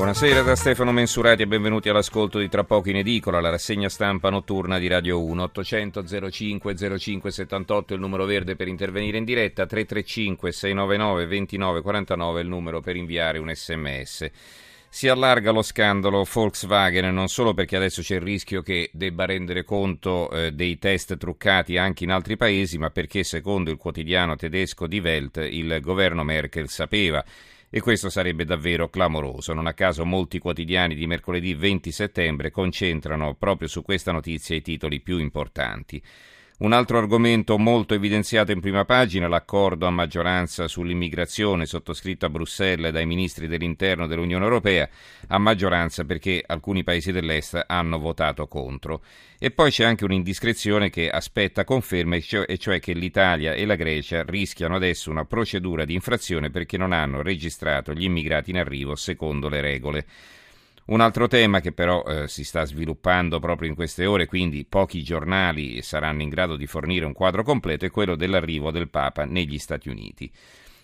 Buonasera da Stefano Mensurati e benvenuti all'ascolto di Tra poco in edicola, la rassegna stampa notturna di Radio 1. 800 05 05 78 è il numero verde per intervenire in diretta, 335 699 29 49 è il numero per inviare un sms. Si allarga lo scandalo Volkswagen non solo perché adesso c'è il rischio che debba rendere conto eh, dei test truccati anche in altri paesi, ma perché secondo il quotidiano tedesco Die Welt il governo Merkel sapeva e questo sarebbe davvero clamoroso. Non a caso molti quotidiani di mercoledì 20 settembre concentrano proprio su questa notizia i titoli più importanti. Un altro argomento molto evidenziato in prima pagina, l'accordo a maggioranza sull'immigrazione sottoscritto a Bruxelles dai ministri dell'interno dell'Unione Europea, a maggioranza perché alcuni paesi dell'Est hanno votato contro. E poi c'è anche un'indiscrezione che aspetta conferma, e cioè, cioè che l'Italia e la Grecia rischiano adesso una procedura di infrazione perché non hanno registrato gli immigrati in arrivo secondo le regole. Un altro tema che però eh, si sta sviluppando proprio in queste ore, quindi pochi giornali saranno in grado di fornire un quadro completo, è quello dell'arrivo del Papa negli Stati Uniti.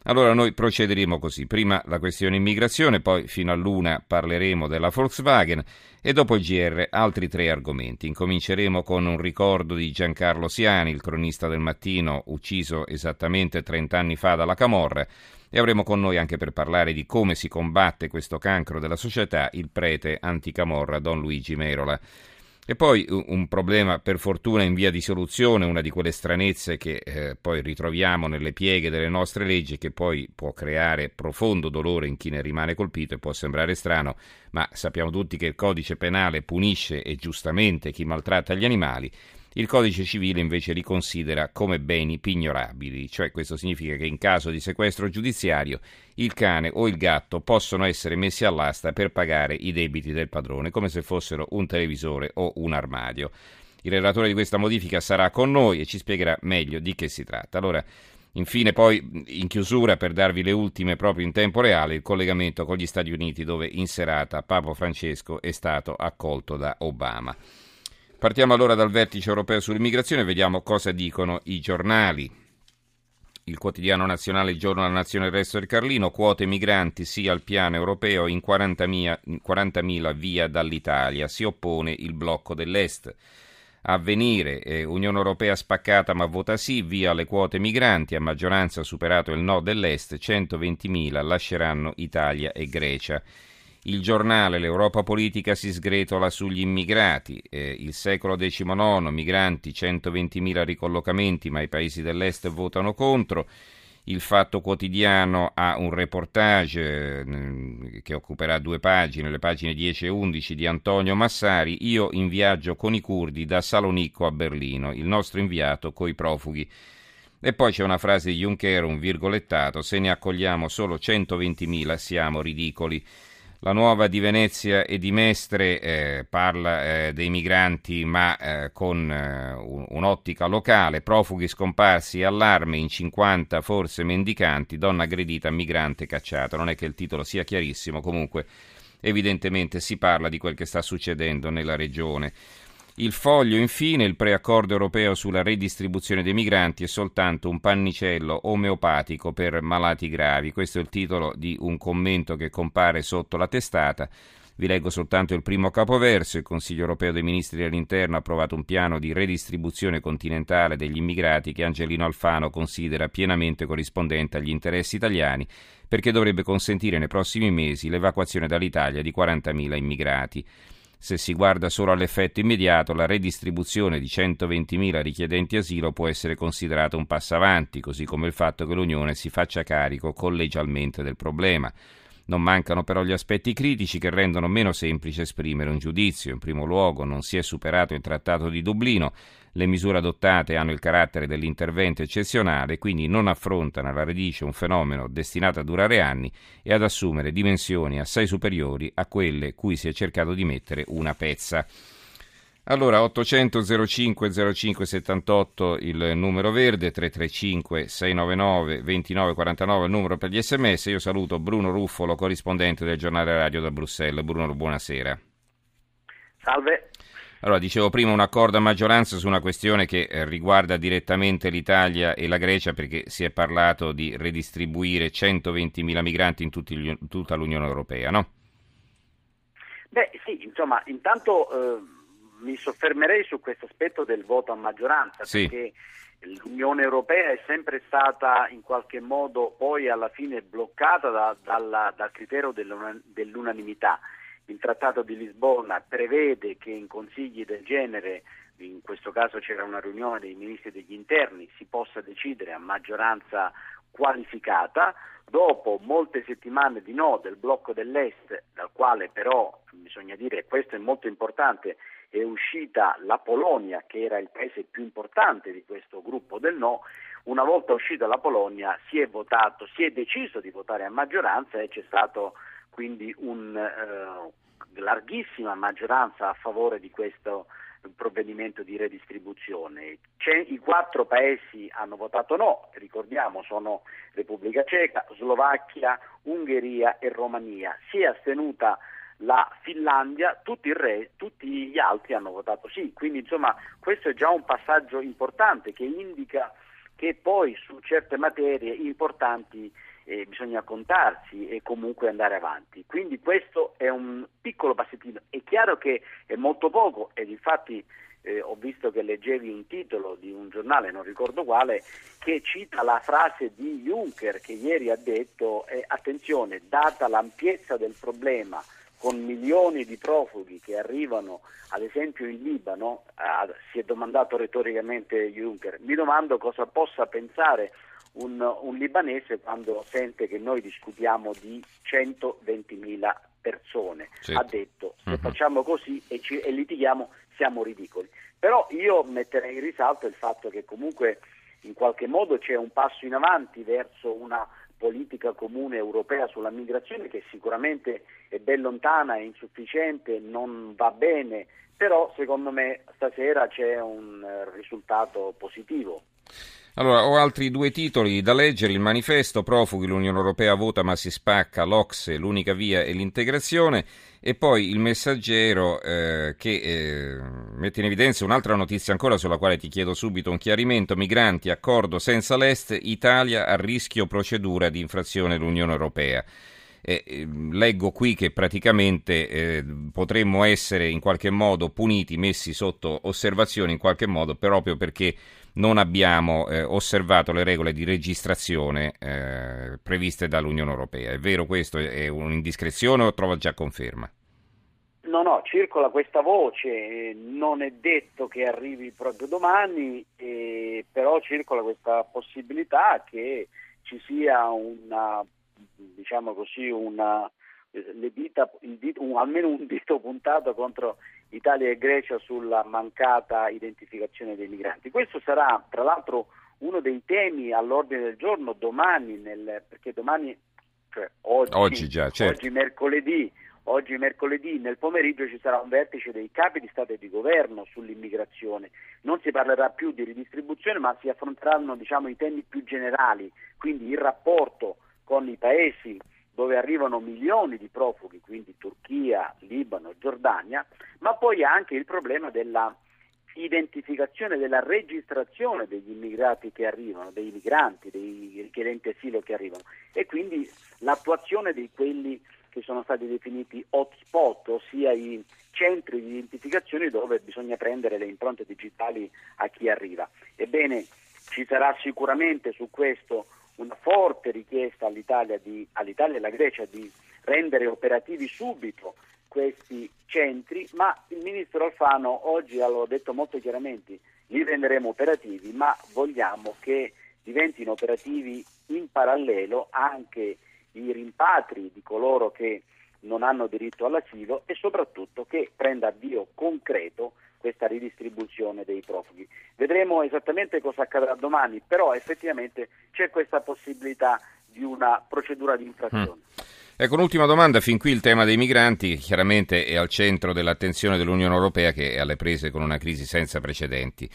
Allora noi procederemo così, prima la questione immigrazione, poi fino a luna parleremo della Volkswagen e dopo il GR altri tre argomenti. Incominceremo con un ricordo di Giancarlo Siani, il cronista del mattino, ucciso esattamente 30 anni fa dalla Camorra, e avremo con noi anche per parlare di come si combatte questo cancro della società il prete anticamorra Don Luigi Merola. E poi un problema per fortuna in via di soluzione, una di quelle stranezze che eh, poi ritroviamo nelle pieghe delle nostre leggi che poi può creare profondo dolore in chi ne rimane colpito e può sembrare strano, ma sappiamo tutti che il codice penale punisce e giustamente chi maltratta gli animali il codice civile invece li considera come beni pignorabili, cioè questo significa che in caso di sequestro giudiziario il cane o il gatto possono essere messi all'asta per pagare i debiti del padrone, come se fossero un televisore o un armadio. Il relatore di questa modifica sarà con noi e ci spiegherà meglio di che si tratta. Allora, Infine poi in chiusura per darvi le ultime proprio in tempo reale il collegamento con gli Stati Uniti dove in serata Papa Francesco è stato accolto da Obama. Partiamo allora dal vertice europeo sull'immigrazione e vediamo cosa dicono i giornali. Il quotidiano nazionale Il giorno della nazione il resto del Carlino, quote migranti sì al piano europeo in 40.000, 40.000 via dall'Italia, si oppone il blocco dell'Est. Avvenire, eh, Unione Europea spaccata ma vota sì, via le quote migranti, a maggioranza superato il no dell'Est, 120.000 lasceranno Italia e Grecia. Il giornale L'Europa politica si sgretola sugli immigrati. Eh, il secolo XIX, migranti, 120.000 ricollocamenti, ma i paesi dell'est votano contro. Il Fatto Quotidiano ha un reportage eh, che occuperà due pagine, le pagine 10 e 11 di Antonio Massari. Io in viaggio con i curdi da Salonicco a Berlino, il nostro inviato coi profughi. E poi c'è una frase di Juncker, un virgolettato, se ne accogliamo solo 120.000 siamo ridicoli. La nuova di Venezia e di Mestre eh, parla eh, dei migranti ma eh, con eh, un'ottica locale, profughi scomparsi, allarme in 50 forse mendicanti, donna aggredita, migrante cacciata. Non è che il titolo sia chiarissimo, comunque evidentemente si parla di quel che sta succedendo nella regione. Il foglio, infine, il preaccordo europeo sulla redistribuzione dei migranti è soltanto un pannicello omeopatico per malati gravi. Questo è il titolo di un commento che compare sotto la testata. Vi leggo soltanto il primo capoverso. Il Consiglio europeo dei ministri dell'interno ha approvato un piano di redistribuzione continentale degli immigrati che Angelino Alfano considera pienamente corrispondente agli interessi italiani perché dovrebbe consentire nei prossimi mesi l'evacuazione dall'Italia di 40.000 immigrati. Se si guarda solo all'effetto immediato, la redistribuzione di 120.000 richiedenti asilo può essere considerata un passo avanti, così come il fatto che l'Unione si faccia carico collegialmente del problema. Non mancano però gli aspetti critici che rendono meno semplice esprimere un giudizio. In primo luogo non si è superato il Trattato di Dublino, le misure adottate hanno il carattere dell'intervento eccezionale, quindi non affrontano alla radice un fenomeno destinato a durare anni e ad assumere dimensioni assai superiori a quelle cui si è cercato di mettere una pezza. Allora, 800 05 05 78 il numero verde, 335 699 2949 il numero per gli sms. Io saluto Bruno Ruffolo, corrispondente del giornale radio da Bruxelles. Bruno, buonasera. Salve. Allora, dicevo prima un accordo a maggioranza su una questione che eh, riguarda direttamente l'Italia e la Grecia perché si è parlato di redistribuire 120.000 migranti in, tutti, tutta l'Unione Europea, no? Beh sì, insomma, intanto eh, mi soffermerei su questo aspetto del voto a maggioranza sì. perché l'Unione Europea è sempre stata in qualche modo poi alla fine bloccata da, dalla, dal criterio dell'unanimità il Trattato di Lisbona prevede che in consigli del genere, in questo caso c'era una riunione dei ministri degli interni, si possa decidere a maggioranza qualificata. Dopo molte settimane di no del blocco dell'Est, dal quale però bisogna dire, questo è molto importante, è uscita la Polonia, che era il paese più importante di questo gruppo del no, una volta uscita la Polonia si è votato, si è deciso di votare a maggioranza e c'è stato quindi una eh, larghissima maggioranza a favore di questo provvedimento di redistribuzione. C'è, I quattro paesi hanno votato no, ricordiamo sono Repubblica Ceca, Slovacchia, Ungheria e Romania. Si è astenuta la Finlandia, tutti, re, tutti, gli altri hanno votato sì, quindi insomma questo è già un passaggio importante che indica che poi su certe materie importanti eh, bisogna contarsi e comunque andare avanti. Quindi questo è un piccolo passettino. È chiaro che è molto poco ed infatti eh, ho visto che leggevi un titolo di un giornale, non ricordo quale, che cita la frase di Juncker che ieri ha detto eh, attenzione, data l'ampiezza del problema con milioni di profughi che arrivano ad esempio in Libano, eh, si è domandato retoricamente Juncker, mi domando cosa possa pensare un, un, libanese quando sente che noi discutiamo di 120.000 persone. Sì. Ha detto se uh-huh. facciamo così e, ci, e litighiamo siamo ridicoli. Però io metterei in risalto il fatto che comunque in qualche modo c'è un passo in avanti verso una politica comune europea sulla migrazione che sicuramente è ben lontana, è insufficiente, non va bene, però secondo me stasera c'è un eh, risultato positivo. Allora, ho altri due titoli da leggere. Il manifesto, profughi, l'Unione Europea vota ma si spacca, l'Ocse, l'unica via è l'integrazione. E poi il messaggero eh, che eh, mette in evidenza un'altra notizia ancora sulla quale ti chiedo subito un chiarimento. Migranti, accordo senza l'Est, Italia a rischio procedura di infrazione dell'Unione Europea. Eh, leggo qui che praticamente eh, potremmo essere in qualche modo puniti, messi sotto osservazione in qualche modo, proprio perché non abbiamo eh, osservato le regole di registrazione eh, previste dall'Unione Europea. È vero questo? È un'indiscrezione o trova già conferma? No, no, circola questa voce, non è detto che arrivi proprio domani, eh, però circola questa possibilità che ci sia una, diciamo così, una, dita, dito, un, almeno un dito puntato contro Italia e Grecia sulla mancata identificazione dei migranti. Questo sarà tra l'altro uno dei temi all'ordine del giorno domani, nel, perché domani, cioè oggi, oggi, già, certo. oggi mercoledì, oggi mercoledì nel pomeriggio ci sarà un vertice dei capi di Stato e di Governo sull'immigrazione. Non si parlerà più di ridistribuzione, ma si affronteranno diciamo, i temi più generali, quindi il rapporto con i paesi dove arrivano milioni di profughi, quindi Turchia, Libano, Giordania, ma poi anche il problema della identificazione, della registrazione degli immigrati che arrivano, dei migranti, dei richiedenti asilo che arrivano e quindi l'attuazione di quelli che sono stati definiti hotspot, ossia i centri di identificazione dove bisogna prendere le impronte digitali a chi arriva. Ebbene, ci sarà sicuramente su questo forte richiesta all'Italia, di, all'Italia e alla Grecia di rendere operativi subito questi centri, ma il ministro Alfano oggi ha detto molto chiaramente, li renderemo operativi, ma vogliamo che diventino operativi in parallelo anche i rimpatri di coloro che non hanno diritto all'asilo e soprattutto che prenda avvio concreto questa ridistribuzione dei profughi. Vedremo esattamente cosa accadrà domani, però effettivamente c'è questa possibilità di una procedura di infrazione. Mm. Ecco, un'ultima domanda, fin qui il tema dei migranti chiaramente è al centro dell'attenzione dell'Unione Europea che è alle prese con una crisi senza precedenti.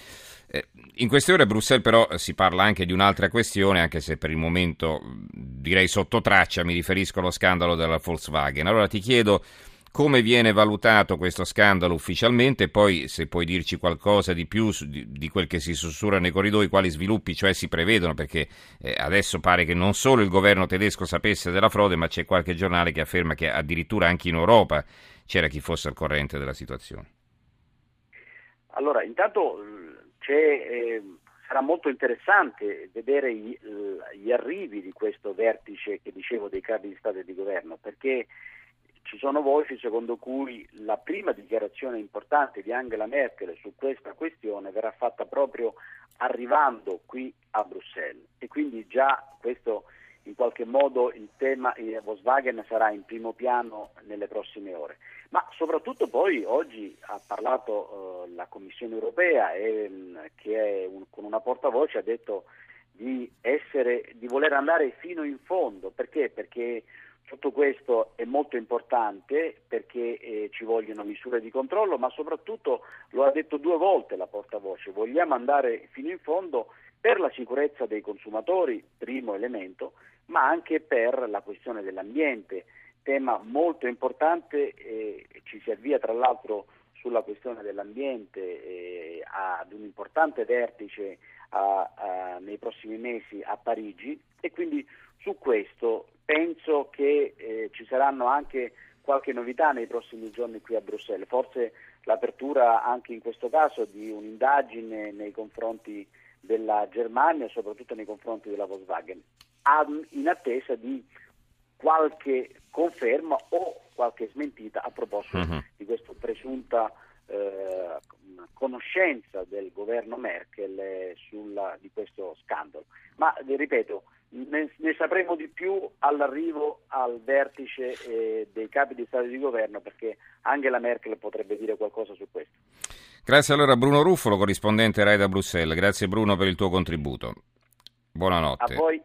Eh, in queste ore a Bruxelles però si parla anche di un'altra questione, anche se per il momento direi sotto traccia, mi riferisco allo scandalo della Volkswagen. Allora ti chiedo come viene valutato questo scandalo ufficialmente poi se puoi dirci qualcosa di più di, di quel che si sussurra nei corridoi, quali sviluppi cioè si prevedono, perché eh, adesso pare che non solo il governo tedesco sapesse della frode, ma c'è qualche giornale che afferma che addirittura anche in Europa c'era chi fosse al corrente della situazione. Allora, intanto eh, sarà molto interessante vedere gli, gli, arrivi di questo vertice che dicevo dei capi di Stato e di governo, perché ci sono voci secondo cui la prima dichiarazione importante di Angela Merkel su questa questione verrà fatta proprio arrivando qui a Bruxelles e quindi già questo in qualche modo il tema eh, Volkswagen sarà in primo piano nelle prossime ore. Ma soprattutto poi oggi ha parlato eh, la Commissione europea e, mm, che un, con una portavoce ha detto di, essere, di voler andare fino in fondo. Perché? Perché tutto questo è molto importante perché eh, ci vogliono misure di controllo, ma soprattutto lo ha detto due volte la portavoce, vogliamo andare fino in fondo per la sicurezza dei consumatori, primo elemento, ma anche per la questione dell'ambiente tema molto importante, eh, ci si avvia tra l'altro sulla questione dell'ambiente eh, ad un importante vertice a, a, nei prossimi mesi a Parigi e quindi su questo penso che eh, ci saranno anche qualche novità nei prossimi giorni qui a Bruxelles, forse l'apertura anche in questo caso di un'indagine nei confronti della Germania e soprattutto nei confronti della Volkswagen, in attesa di qualche conferma o qualche smentita a proposito uh-huh. di questa presunta eh, conoscenza del governo Merkel eh, sulla, di questo scandalo. Ma ripeto, ne, ne, sapremo di più all'arrivo al vertice eh, dei capi di Stato e di governo perché Angela Merkel potrebbe dire qualcosa su questo. Grazie allora a Bruno Ruffolo, corrispondente RAI da Bruxelles. Grazie Bruno per il tuo contributo. Buonanotte.